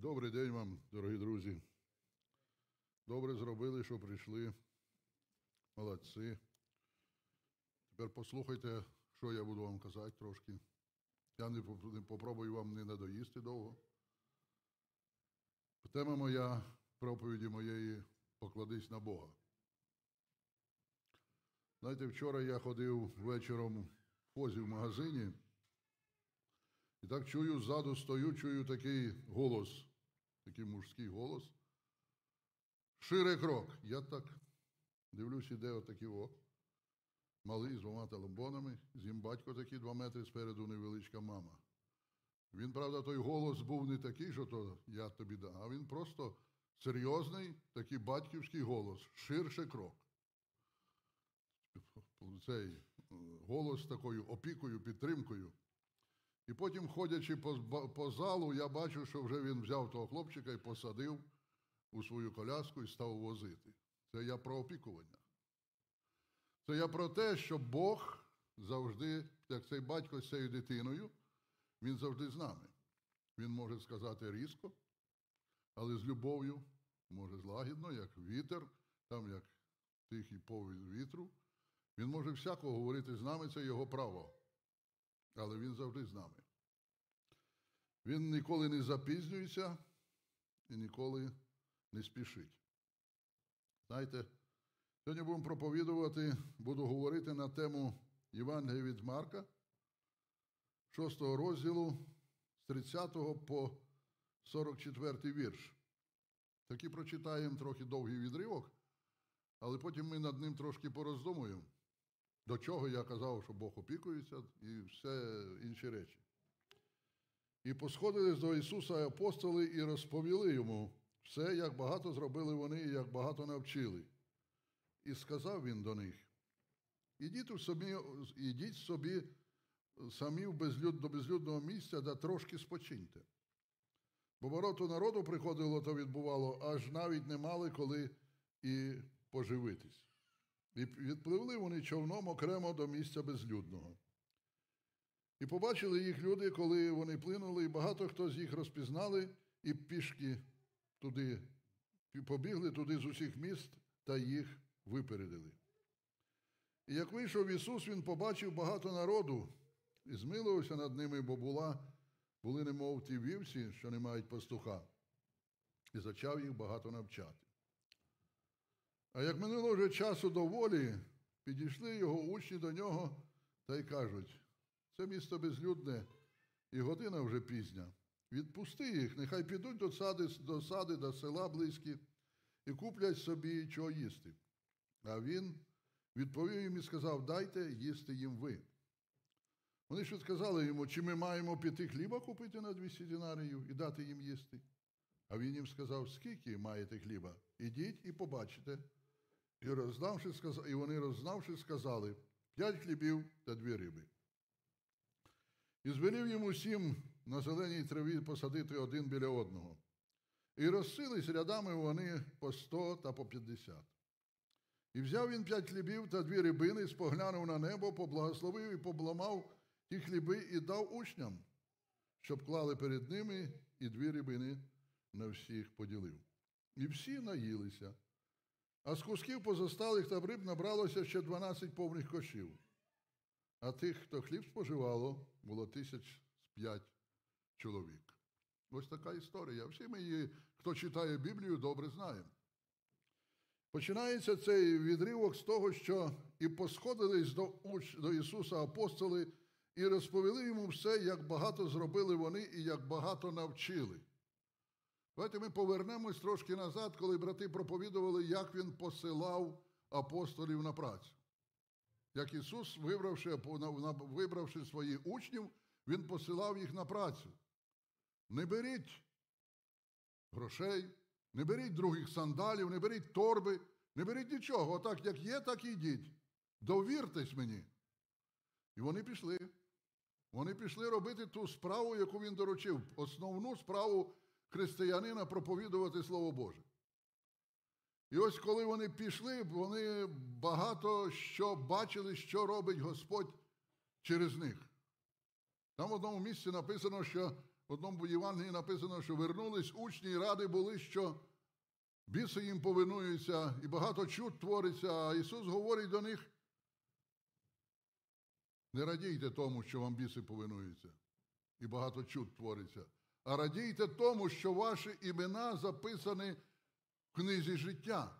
Добрий день вам, дорогі друзі. Добре зробили, що прийшли. Молодці. Тепер послухайте, що я буду вам казати трошки. Я не поп- не попробую вам не надоїсти довго. Тема моя проповіді моєї покладись на Бога. Знаєте, вчора я ходив вечором в фозі в магазині. І так чую, ззаду стою, чую такий голос, такий мужський голос. Шире крок. Я так дивлюсь, іде отакий о. Малий з двома таломбонами, з ним батько такий два метри спереду невеличка мама. Він, правда, той голос був не такий, що то я тобі дам, а він просто серйозний, такий батьківський голос, ширше крок. Цей е, голос такою опікою, підтримкою. І потім, ходячи по, по залу, я бачу, що вже він взяв того хлопчика і посадив у свою коляску і став возити. Це я про опікування. Це я про те, що Бог завжди, як цей батько з цією дитиною, він завжди з нами. Він може сказати різко, але з любов'ю, може злагідно, як вітер, там як тихий повід вітру. Він може всякого говорити з нами, це його право. Але він завжди з нами. Він ніколи не запізнюється і ніколи не спішить. Знаєте, сьогодні будемо проповідувати, буду говорити на тему Євангелія від Марка, 6 розділу з 30 по 44 вірш. Таки прочитаємо трохи довгий відривок, але потім ми над ним трошки пороздумуємо. До чого я казав, що Бог опікується і все інші речі. І посходились до Ісуса апостоли і розповіли йому все, як багато зробили вони і як багато навчили. І сказав він до них: ідіть собі, ідіть собі самі в безлюд, до безлюдного місця, да трошки спочиньте. Бо вороту народу приходило, то відбувало, аж навіть не мали коли і поживитись. І відпливли вони човном окремо до місця безлюдного. І побачили їх люди, коли вони плинули, і багато хто з їх розпізнали, і пішки туди побігли туди з усіх міст та їх випередили. І як вийшов Ісус, Він побачив багато народу і змилився над ними, бо була, були немов ті вівці, що не мають пастуха, і зачав їх багато навчати. А як минуло вже часу доволі, підійшли його учні до нього та й кажуть: це місто безлюдне, і година вже пізня. Відпусти їх, нехай підуть до сади, до сади, до села близькі і куплять собі чого їсти. А він відповів їм і сказав: Дайте їсти їм ви. Вони ж сказали йому, чи ми маємо піти хліба купити на 200 динаріїв і дати їм їсти. А він їм сказав, скільки маєте хліба? Ідіть і побачите. І, роздавши, і вони, рознавши, сказали п'ять хлібів та дві риби. І звелів йому сім на зеленій траві посадити один біля одного. І розсились рядами вони по сто та по п'ятдесят. І взяв він п'ять хлібів та дві рибини, споглянув на небо, поблагословив і побламав ті хліби і дав учням, щоб клали перед ними, і дві рибини на всіх поділив. І всі наїлися. А з кусків позосталих та риб набралося ще 12 повних кошів. А тих, хто хліб споживало, було тисяч п'ять чоловік. Ось така історія. Всі ми її, хто читає Біблію, добре знаємо. Починається цей відривок з того, що і посходились до, уч- до Ісуса апостоли і розповіли йому все, як багато зробили вони і як багато навчили. Давайте ми повернемось трошки назад, коли брати проповідували, як Він посилав апостолів на працю. Як Ісус, вибравши, вибравши своїх учнів, Він посилав їх на працю. Не беріть грошей, не беріть других сандалів, не беріть торби, не беріть нічого. Отак, як є, так і йдіть. Довіртесь мені. І вони пішли. Вони пішли робити ту справу, яку він доручив, основну справу християнина проповідувати Слово Боже. І ось коли вони пішли, вони багато що бачили, що робить Господь через них. Там в одному місці написано, що в одному Євангелії написано, що вернулись учні і ради були, що біси їм повинуються, і багато чуд твориться. А Ісус говорить до них: не радійте тому, що вам біси повинуються, і багато чуд твориться, а радійте тому, що ваші імена записані в книзі життя.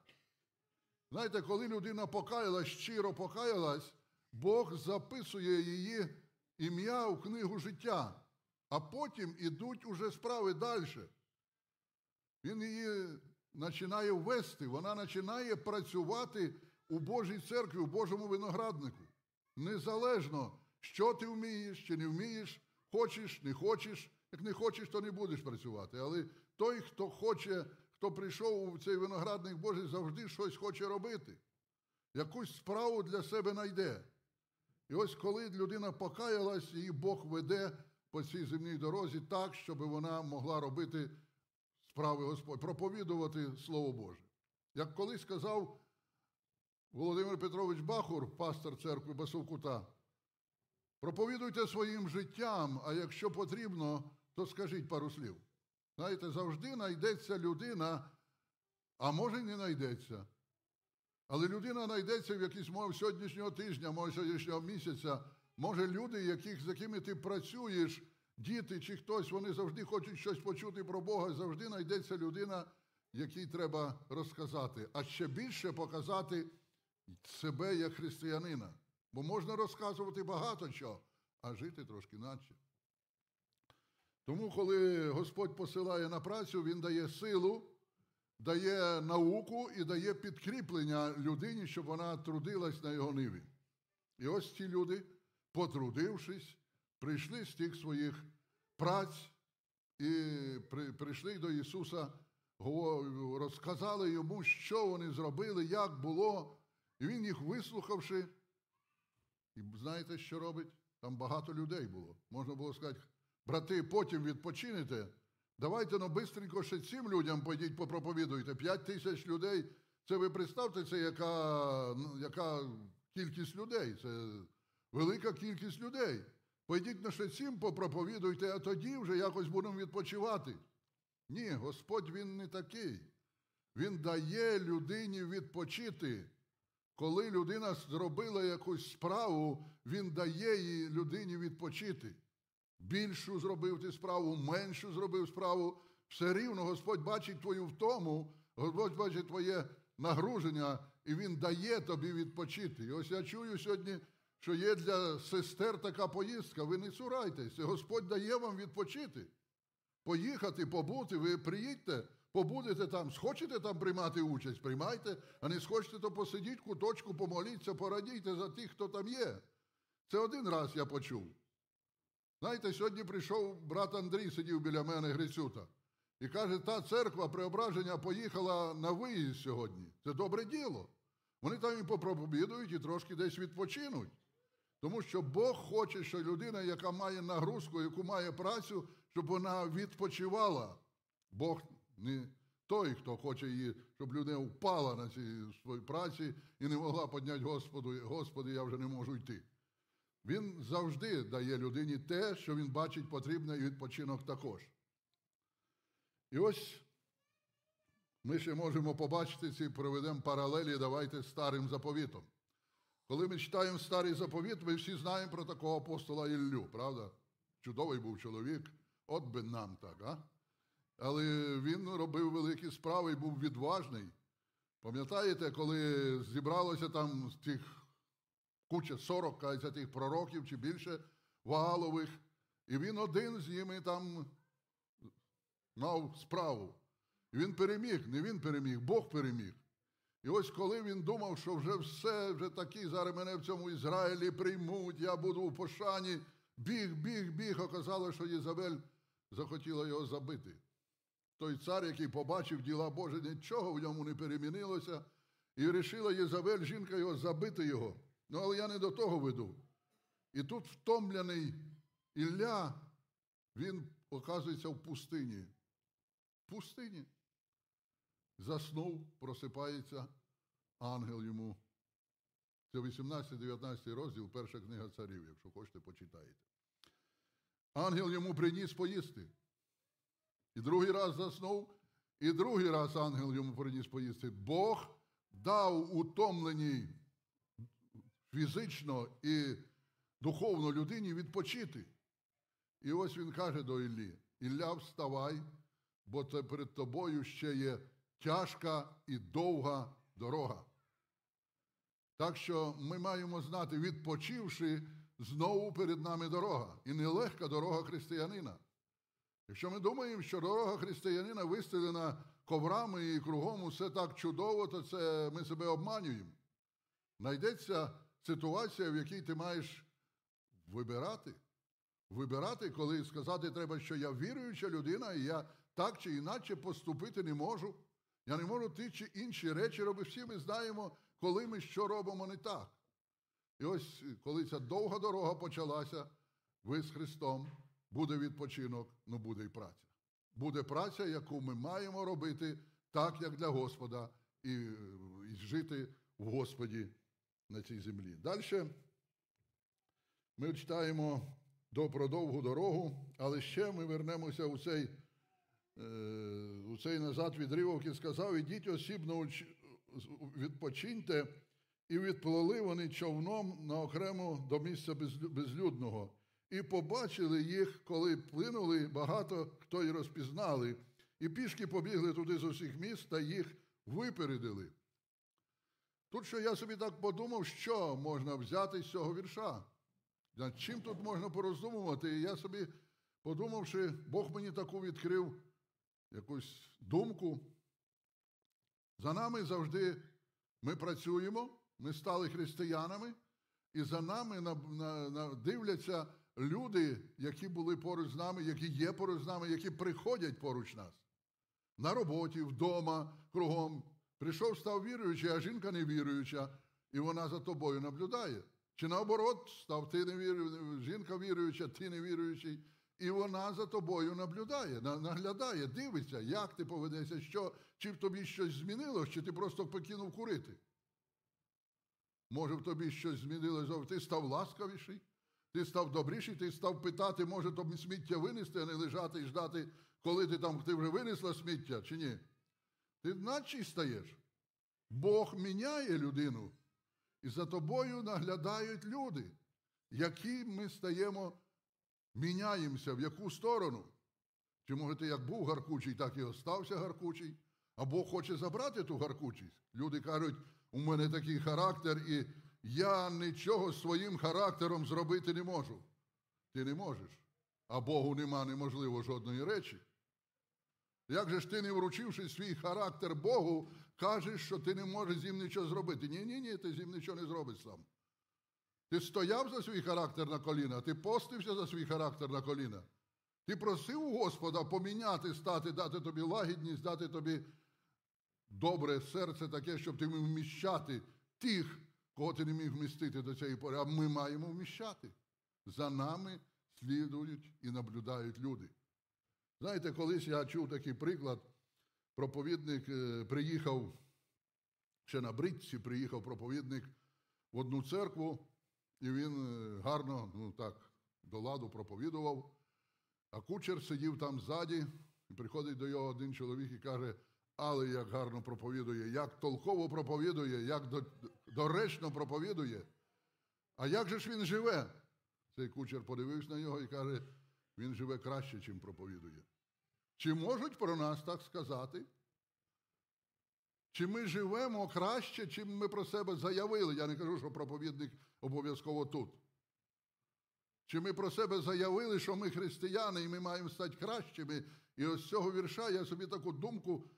Знаєте, коли людина покаялась, щиро покаялась, Бог записує її ім'я у книгу життя, а потім ідуть уже справи далі. Він її починає ввести, вона починає працювати у Божій церкві, у Божому винограднику. Незалежно, що ти вмієш чи не вмієш, хочеш, не хочеш. Як не хочеш, то не будеш працювати. Але той, хто хоче, хто прийшов у цей виноградник Божий, завжди щось хоче робити. Якусь справу для себе знайде. І ось коли людина покаялась, її Бог веде по цій земній дорозі так, щоб вона могла робити справи Господь, проповідувати Слово Боже. Як колись сказав Володимир Петрович Бахур, пастор церкви Басовкута, проповідуйте своїм життям, а якщо потрібно, то скажіть пару слів. Знаєте, завжди знайдеться людина, а може не знайдеться. Але людина знайдеться в якийсь мов сьогоднішнього тижня, може сьогоднішнього місяця. Може, люди, яких, з якими ти працюєш, діти чи хтось, вони завжди хочуть щось почути про Бога. Завжди знайдеться людина, якій треба розказати, а ще більше показати себе як християнина. Бо можна розказувати багато чого, а жити трошки наче. Тому, коли Господь посилає на працю, Він дає силу, дає науку і дає підкріплення людині, щоб вона трудилась на його ниві. І ось ці люди, потрудившись, прийшли з тих своїх праць і прийшли до Ісуса, розказали йому, що вони зробили, як було. І він їх вислухавши, і знаєте, що робить? Там багато людей було. Можна було сказати, брати, потім відпочинете. Давайте ну бистренько ще цим людям пойдіть попроповідуйте. П'ять тисяч людей. Це ви представте, це яка, ну, яка кількість людей. Це велика кількість людей. Пойдіть на ще цим попроповідуйте, а тоді вже якось будемо відпочивати. Ні, Господь він не такий. Він дає людині відпочити. Коли людина зробила якусь справу, він дає їй людині відпочити. Більшу зробив ти справу, меншу зробив справу. Все рівно Господь бачить твою втому, Господь бачить твоє нагруження, і Він дає тобі відпочити. І ось я чую сьогодні, що є для сестер така поїздка. Ви не цурайтеся, Господь дає вам відпочити. Поїхати, побути, ви приїдьте, побудете там, схочете там приймати участь, приймайте, а не схочете, то посидіть куточку, помоліться, порадійте за тих, хто там є. Це один раз я почув. Знаєте, сьогодні прийшов брат Андрій, сидів біля мене Грицюта, і каже, та церква преображення поїхала на виїзд сьогодні. Це добре діло. Вони там і попроповідують, і трошки десь відпочинуть. Тому що Бог хоче, що людина, яка має нагрузку, яку має працю, щоб вона відпочивала. Бог не той, хто хоче її, щоб людина впала на цій своїй праці і не могла підняти Господу, Господи, я вже не можу йти. Він завжди дає людині те, що він бачить потрібне, і відпочинок також. І ось ми ще можемо побачити ці, проведемо паралелі, давайте старим заповітом. Коли ми читаємо старий заповіт, ми всі знаємо про такого апостола Іллю, правда? Чудовий був чоловік, от би нам так, а? Але він робив великі справи і був відважний. Пам'ятаєте, коли зібралося там з тих куча 40 кажеться, тих пророків чи більше Ваалових, і він один з ними там мав справу. І він переміг, не він переміг, Бог переміг. І ось коли він думав, що вже все, вже такі, зараз мене в цьому Ізраїлі приймуть, я буду у пошані, біг, біг, біг, оказалось, що Єзавель захотіла його забити. Той цар, який побачив діла Божі, нічого в ньому не перемінилося, і вирішила Єзавель, жінка його, забити його. Ну, але я не до того веду. І тут втомлений Ілля, він оказується в пустині. В пустині. Заснув, просипається ангел йому. Це 18-19 розділ, перша книга царів, якщо хочете, почитаєте. ангел йому приніс поїсти. І другий раз заснув, і другий раз ангел йому приніс поїсти. Бог дав утомленій фізично і духовно людині відпочити. І ось він каже до Іллі: Ілля, вставай, бо це перед тобою ще є тяжка і довга дорога. Так що ми маємо знати, відпочивши, знову перед нами дорога. І нелегка дорога християнина. Якщо ми думаємо, що дорога християнина вистелена коврами і кругом усе так чудово, то це ми себе обманюємо. Найдеться ситуація, в якій ти маєш вибирати. Вибирати, коли сказати треба, що я віруюча людина, і я так чи інакше поступити не можу. Я не можу ті чи інші речі робити. Всі ми знаємо, коли ми що робимо не так. І ось коли ця довга дорога почалася, ви з Христом, буде відпочинок, ну буде і праця. Буде праця, яку ми маємо робити так, як для Господа, і, і жити в Господі на цій землі. Далі ми читаємо до про довгу дорогу, але ще ми вернемося у цей е, у цей назад відривок і сказав, ідіть осібно відпочиньте, і відплили вони човном на окремо до місця безлюдного. І побачили їх, коли плинули, багато хто й розпізнали, і пішки побігли туди з усіх міст та їх випередили. Тут що я собі так подумав, що можна взяти з цього вірша. Над чим тут можна пороздумувати? І я собі, подумавши, Бог мені таку відкрив якусь думку. За нами завжди ми працюємо, ми стали християнами, і за нами на, на, на, дивляться люди, які були поруч з нами, які є поруч з нами, які приходять поруч нас. На роботі, вдома, кругом. Прийшов, став віруючий, а жінка невіруюча, і вона за тобою наблюдає. Чи наоборот, став ти невіруючий, жінка віруюча, ти невіруючий, і вона за тобою наблюдає, наглядає, дивиться, як ти поведешся, що, чи в тобі щось змінилось, чи ти просто покинув курити. Може, в тобі щось змінилося, ти став ласкавіший, ти став добріший, ти став питати, може тобі сміття винести, а не лежати і ждати, коли ти там ти вже винесла сміття, чи ні? Ти наче стаєш. Бог міняє людину. І за тобою наглядають люди, які ми стаємо, міняємося, в яку сторону. Чи може ти як був гаркучий, так і остався гаркучий, а Бог хоче забрати ту гаркучість. Люди кажуть, у мене такий характер, і я нічого своїм характером зробити не можу. Ти не можеш. А Богу нема неможливо жодної речі. Як же ж ти, не вручивши свій характер Богу, кажеш, що ти не можеш з ним нічого зробити? Ні, ні, ні, ти з ним нічого не зробиш сам. Ти стояв за свій характер на коліна, ти постився за свій характер на коліна. Ти просив у Господа поміняти, стати, дати тобі лагідність, дати тобі добре серце таке, щоб ти міг вміщати тих, кого ти не міг вмістити до цієї пори. А ми маємо вміщати. За нами слідують і наблюдають люди. Знаєте, колись я чув такий приклад, проповідник е, приїхав ще на бритці, приїхав проповідник в одну церкву, і він е, гарно, ну так, до ладу проповідував. А кучер сидів там ззаді, і приходить до його один чоловік і каже, але як гарно проповідує, як толково проповідує, як доречно проповідує. А як же ж він живе? Цей кучер подивився на нього і каже, він живе краще, чим проповідує. Чи можуть про нас так сказати? Чи ми живемо краще, чим ми про себе заявили? Я не кажу, що проповідник обов'язково тут. Чи ми про себе заявили, що ми християни і ми маємо стати кращими? І ось з цього вірша я собі таку думку,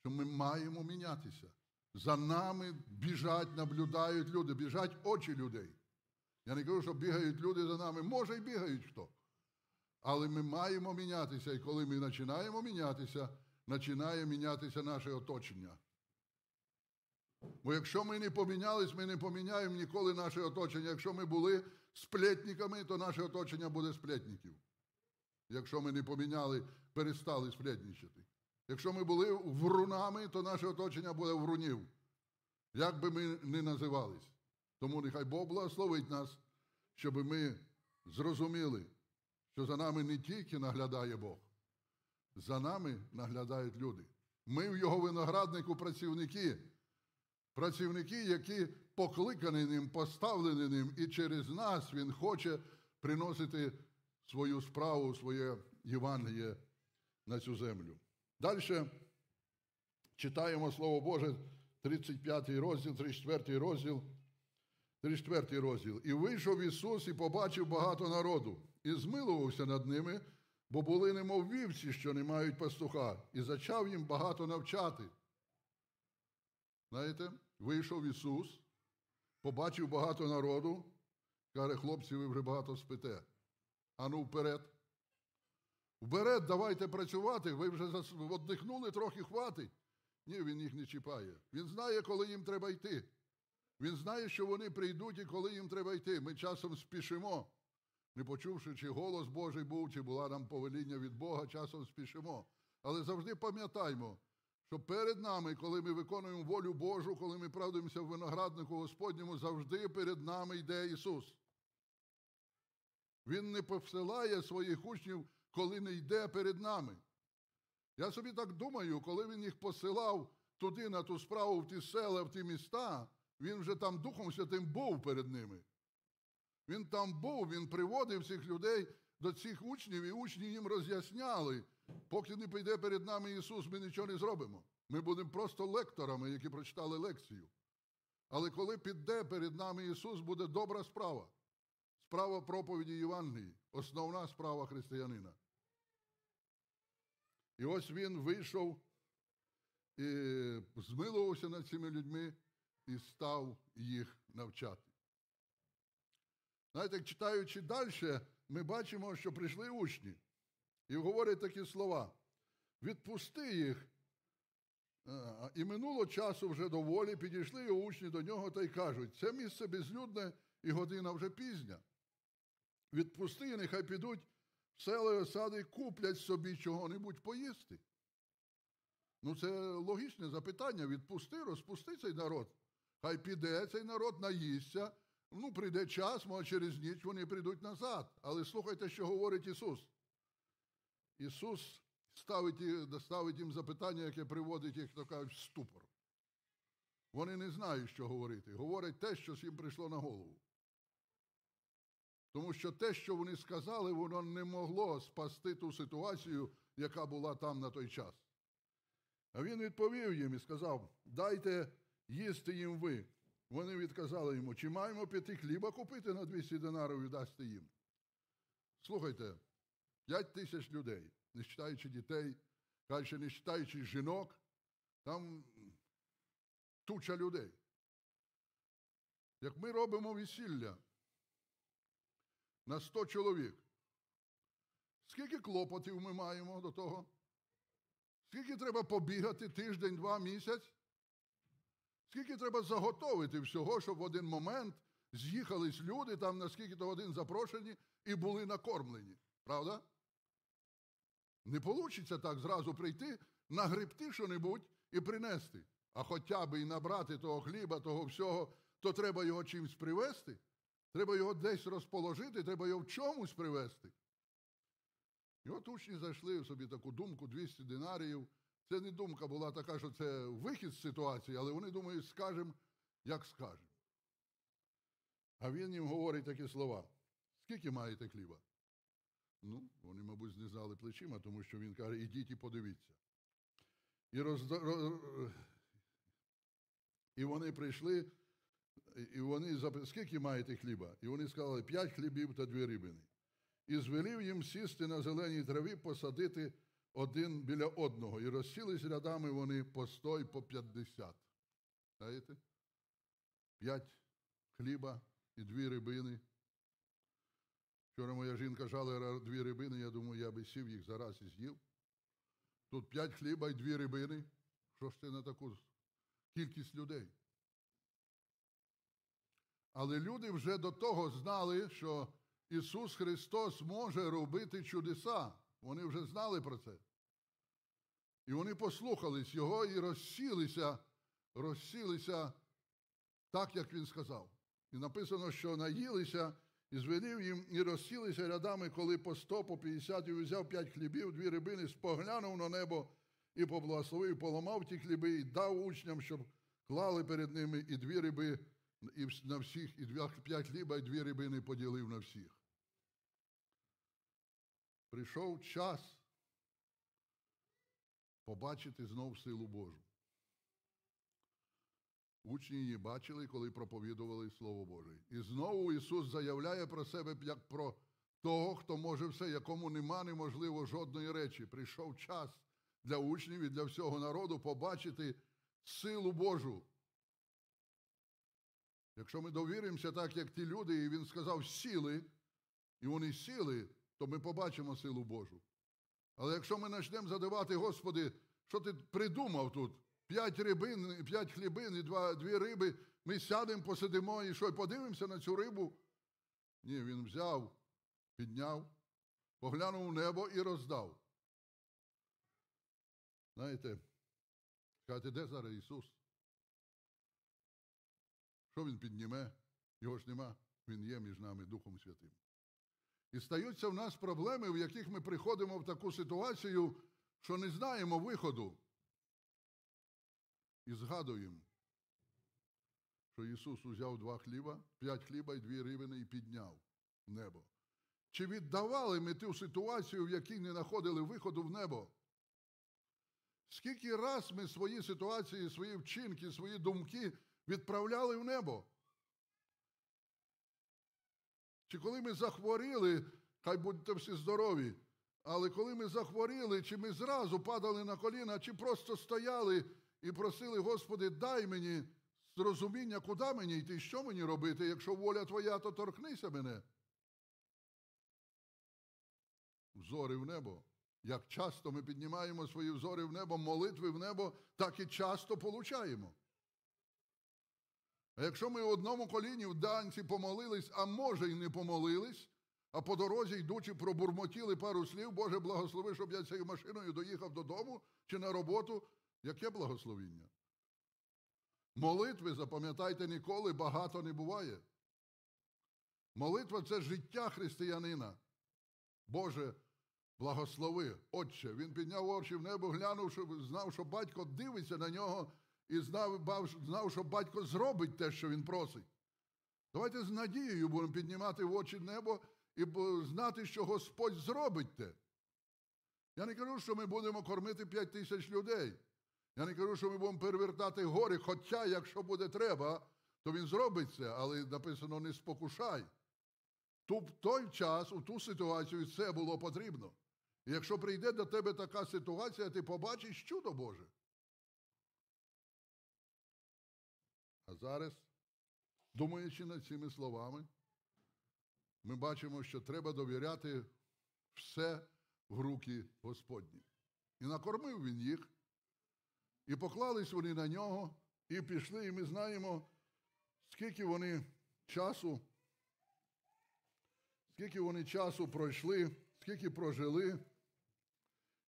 що ми маємо мінятися. За нами біжать, наблюдають люди, біжать очі людей. Я не кажу, що бігають люди за нами. Може, й бігають хто. Але ми маємо мінятися, і коли ми починаємо мінятися, починає мінятися наше оточення. Бо якщо ми не помінялись, ми не поміняємо ніколи наше оточення. Якщо ми були сплетниками, то наше оточення буде сплетників. Якщо ми не поміняли, перестали сплетничати. Якщо ми були врунами, то наше оточення буде врунів. Як би ми не називались. Тому нехай Бог благословить нас, щоб ми зрозуміли що за нами не тільки наглядає Бог, за нами наглядають люди. Ми в його винограднику працівники, працівники, які покликані ним, поставлені ним, і через нас Він хоче приносити свою справу, своє Євангеліє на цю землю. Далі читаємо Слово Боже, 35 розділ, 34 розділ. 34 розділ. І вийшов Ісус і побачив багато народу, і змилувався над ними, бо були немов вівці, що не мають пастуха, і зачав їм багато навчати. Знаєте, вийшов Ісус, побачив багато народу, каже, хлопці, ви вже багато спите. Ану вперед. Вперед, давайте працювати, ви вже віддихнули, трохи хватить. Ні, він їх не чіпає. Він знає, коли їм треба йти. Він знає, що вони прийдуть і коли їм треба йти. Ми часом спішимо, не почувши, чи голос Божий був, чи була нам повеління від Бога, часом спішимо. Але завжди пам'ятаймо, що перед нами, коли ми виконуємо волю Божу, коли ми правдуємося в винограднику Господньому, завжди перед нами йде Ісус. Він не посилає своїх учнів, коли не йде перед нами. Я собі так думаю, коли він їх посилав туди, на ту справу, в ті села, в ті міста, він вже там Духом Святим був перед ними. Він там був, він приводив цих людей до цих учнів, і учні їм роз'ясняли, поки не прийде перед нами Ісус, ми нічого не зробимо. Ми будемо просто лекторами, які прочитали лекцію. Але коли піде перед нами Ісус, буде добра справа. Справа проповіді Євангелії, основна справа християнина. І ось він вийшов і змилувався над цими людьми і став їх навчати. Знаєте, читаючи далі, ми бачимо, що прийшли учні і говорять такі слова: відпусти їх. І минуло часу вже доволі, підійшли його учні до нього та й кажуть, це місце безлюдне і година вже пізня. Відпусти, нехай підуть в села осади куплять собі чого-небудь поїсти. Ну, це логічне запитання. Відпусти, розпусти цей народ. Хай піде цей народ, наїсться. Ну, прийде час, може через ніч вони прийдуть назад. Але слухайте, що говорить Ісус. Ісус ставить, ставить їм запитання, яке приводить їх, то кажуть, в ступор. Вони не знають, що говорити. Говорять те, що їм прийшло на голову. Тому що те, що вони сказали, воно не могло спасти ту ситуацію, яка була там на той час. А він відповів їм і сказав: Дайте їсти їм ви. Вони відказали йому, чи маємо п'яти хліба купити на 200 динарів і дасти їм. Слухайте, 5 тисяч людей, не вважаючи дітей, кажучи, не вважаючи жінок, там туча людей. Як ми робимо весілля на 100 чоловік, скільки клопотів ми маємо до того? Скільки треба побігати тиждень, два місяць? Скільки треба заготовити всього, щоб в один момент з'їхались люди, там на скільки то годин запрошені і були накормлені. Правда? Не вийде так зразу прийти, нагребти що-небудь і принести. А хоча б і набрати того хліба, того всього, то треба його чимось привезти. Треба його десь розположити, треба його в чомусь привезти. І от учні зайшли собі таку думку 200 динаріїв. Це не думка була така, що це вихід з ситуації, але вони думають, скажемо, як скажемо. А він їм говорить такі слова: скільки маєте хліба? Ну, вони, мабуть, знизали плечима, тому що він каже, ідіть і подивіться. І, роз... і вони прийшли, і вони запитали, скільки маєте хліба? І вони сказали, п'ять хлібів та дві рибини. І звелів їм сісти на зеленій траві, посадити один біля одного. І розсілись рядами вони по сто і по п'ятдесят. Знаєте? П'ять хліба і дві рибини. Вчора моя жінка жала дві рибини, я думаю, я би сів їх зараз і з'їв. Тут п'ять хліба і дві рибини. Що ж це на таку кількість людей? Але люди вже до того знали, що Ісус Христос може робити чудеса. Вони вже знали про це. І вони послухались Його і розсілися, розсілися так, як Він сказав. І написано, що наїлися І звелів їм, і розсілися рядами, коли по сто, по п'ятдесят, і взяв п'ять хлібів, дві рибини, споглянув на небо і поблагословив, поламав ті хліби, і дав учням, щоб клали перед ними і дві риби і на всіх, і п'ять хліба, і дві рибини поділив на всіх. Прийшов час побачити знов силу Божу. Учні її бачили, коли проповідували Слово Боже. І знову Ісус заявляє про себе як про того, хто може все, якому нема неможливо жодної речі. Прийшов час для учнів і для всього народу побачити силу Божу. Якщо ми довіримося так, як ті люди, і він сказав сіли, і вони сіли, то ми побачимо силу Божу. Але якщо ми почнемо задавати, Господи, що ти придумав тут? П'ять рибин, п'ять хлібин і два, дві риби, ми сядемо, посидимо і що, і подивимося на цю рибу? Ні, він взяв, підняв, поглянув у небо і роздав. Знаєте, кажете, де зараз Ісус? Що Він підніме? Його ж нема, Він є між нами Духом Святим. І стаються в нас проблеми, в яких ми приходимо в таку ситуацію, що не знаємо виходу. І згадуємо, що Ісус узяв два хліба, п'ять хліба і дві рибини і підняв в небо. Чи віддавали ми ту ситуацію, в якій не знаходили виходу в небо? Скільки раз ми свої ситуації, свої вчинки, свої думки відправляли в небо? Чи коли ми захворіли, хай будьте всі здорові, але коли ми захворіли, чи ми зразу падали на коліна, чи просто стояли і просили, Господи, дай мені зрозуміння, куди мені йти, що мені робити, якщо воля Твоя, то торкнися мене. Взори в небо. Як часто ми піднімаємо свої взори в небо, молитви в небо, так і часто получаємо. А якщо ми одному коліні в данці помолились, а може й не помолились, а по дорозі, йдучи, пробурмотіли пару слів, Боже, благослови, щоб я цією машиною доїхав додому чи на роботу, яке благословіння? Молитви, запам'ятайте, ніколи багато не буває. Молитва це життя християнина. Боже, благослови, Отче. Він підняв очі в небо, глянув, щоб знав, що батько дивиться на нього і знав, знав, що батько зробить те, що він просить. Давайте з надією будемо піднімати в очі небо і знати, що Господь зробить те. Я не кажу, що ми будемо кормити 5 тисяч людей. Я не кажу, що ми будемо перевертати гори, хоча, якщо буде треба, то він зробить це, але написано не спокушай. Ту, в той час, у ту ситуацію, це було потрібно. І якщо прийде до тебе така ситуація, ти побачиш чудо Боже. А зараз, думаючи над цими словами, ми бачимо, що треба довіряти все в руки Господні. І накормив він їх, і поклались вони на нього, і пішли, і ми знаємо, скільки вони часу, скільки вони часу пройшли, скільки прожили,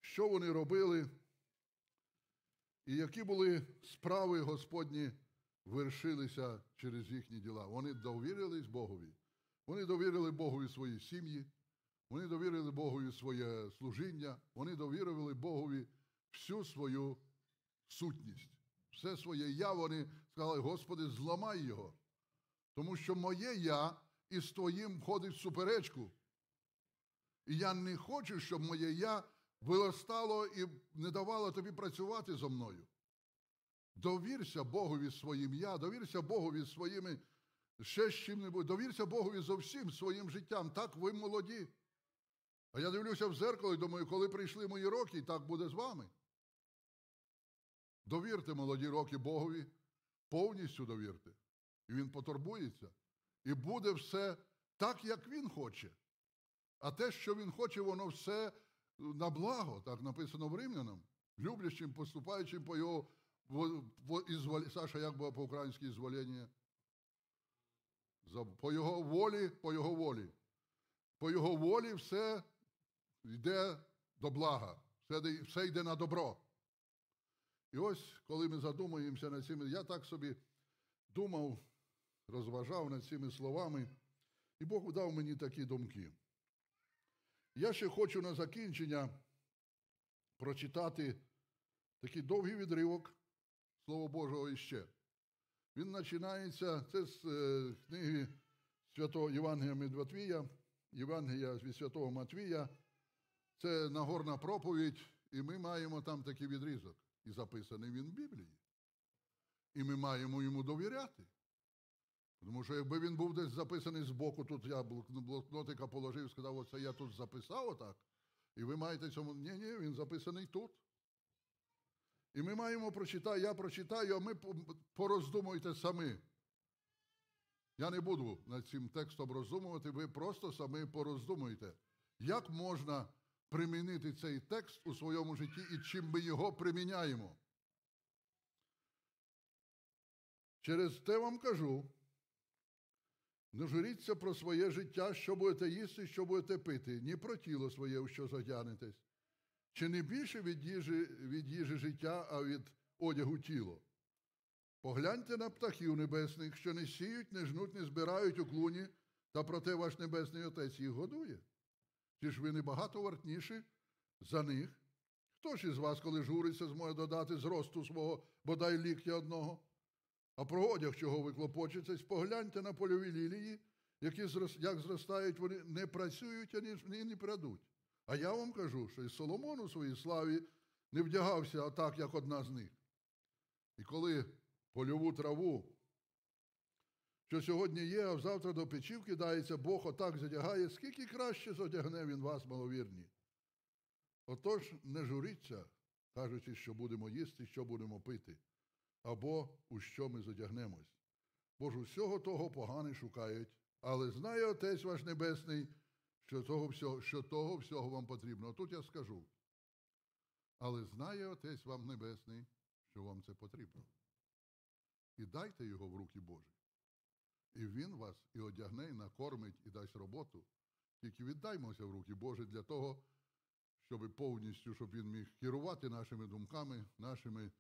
що вони робили, і які були справи Господні вершилися через їхні діла. Вони довірились Богові. Вони довірили Богові свої сім'ї, вони довірили Богові своє служіння, вони довірили Богові всю свою сутність. Все своє я вони сказали, Господи, зламай його. Тому що моє я із твоїм входить в суперечку. І я не хочу, щоб моє я виростало і не давало тобі працювати зо мною. Довірся Богові своїм я, довірся Богові своїми ще з чим-небудь, довірся Богові зо всім своїм життям. Так ви молоді. А я дивлюся в зеркало і думаю, коли прийшли мої роки, так буде з вами. Довірте молоді роки Богові, повністю довірте. І Він потурбується. І буде все так, як Він хоче. А те, що Він хоче, воно все на благо, так написано в римлянам, люблячим, поступаючим по його Саша, як було по-українськи ізволення? По його волі, по його волі. По його волі все йде до блага, все, все йде на добро. І ось, коли ми задумуємося над цими, я так собі думав, розважав над цими словами, І Бог дав мені такі думки. Я ще хочу на закінчення прочитати такий довгий відривок Слова Божого іще. Він починається, це з е, книги Святого Євангелія від Матвія, Євангелія від Святого Матвія. Це Нагорна проповідь, і ми маємо там такий відрізок. І записаний він в Біблії. І ми маємо йому довіряти. Тому що якби він був десь записаний збоку, тут я блокнотика положив, сказав, оце я тут записав отак. І ви маєте цьому. Ні, ні, він записаний тут. І ми маємо прочитати, я прочитаю, а ми пороздумуйте самі. Я не буду над цим текстом роздумувати, ви просто самі пороздумуйте, як можна примінити цей текст у своєму житті і чим ми його приміняємо. Через те вам кажу, не журіться про своє життя, що будете їсти, що будете пити, ні про тіло своє, у що задягнетесь. Чи не більше від їжі, від їжі життя, а від одягу тіло? Погляньте на птахів небесних, що не сіють, не жнуть, не збирають у клуні, та проте ваш небесний Отець їх годує. Чи ж ви не багато вартніші за них? Хто ж із вас, коли журиться, зможе додати зросту свого бодай ліктя одного? А про одяг, чого ви клопочетесь, погляньте на польові лілії, які як зростають, вони не працюють ані не прадуть. А я вам кажу, що і Соломон у своїй славі не вдягався так, як одна з них. І коли польову траву, що сьогодні є, а завтра до печів кидається, Бог отак задягає, скільки краще задягне він вас, маловірні. Отож, не журіться, кажучи, що будемо їсти, що будемо пити, або у що ми задягнемось. Бо ж усього того погани шукають, але знає Отець ваш Небесний, що того всього, що того всього вам потрібно. Тут я скажу. Але знає Отець вам Небесний, що вам це потрібно. І дайте його в руки Божі. І він вас і одягне, і накормить, і дасть роботу. Тільки віддаймося в руки Божі для того, щоб повністю, щоб він міг керувати нашими думками, нашими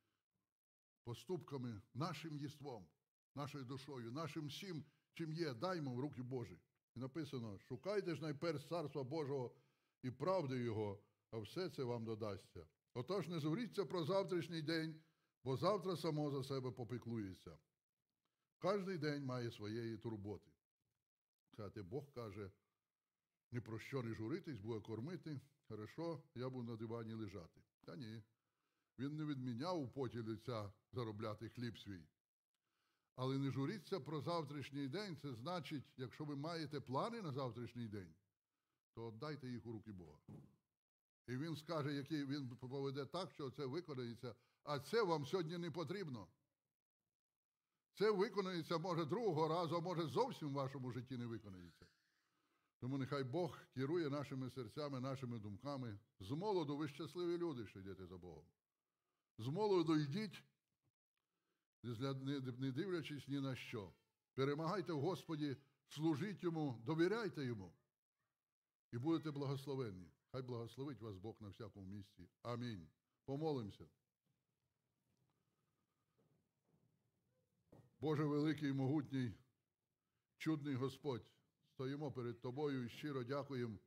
поступками, нашим єством, нашою душою, нашим всім, чим є, даймо в руки Божі. І написано: шукайте ж найперш царства Божого і правди Його, а все це вам додасться. Отож, не зуріться про завтрашній день, бо завтра само за себе попіклується. Кожний день має своєї турботи. Сказати, Бог каже, ні про що не журитись, буде кормити. Хорошо, я буду на дивані лежати. Та ні. Він не відміняв у поті лиця заробляти хліб свій. Але не журіться про завтрашній день, це значить, якщо ви маєте плани на завтрашній день, то дайте їх у руки Бога. І він скаже, який він поведе так, що це виконається, а це вам сьогодні не потрібно. Це виконається, може, другого разу, а може, зовсім в вашому житті не виконається. Тому нехай Бог керує нашими серцями, нашими думками. З молоду ви щасливі люди, що йдете за Богом. З молоду йдіть, не дивлячись ні на що. Перемагайте в Господі, служіть йому, довіряйте йому. І будете благословенні. Хай благословить вас Бог на всякому місці. Амінь. Помолимося. Боже великий могутній, чудний Господь, стоїмо перед Тобою і щиро дякуємо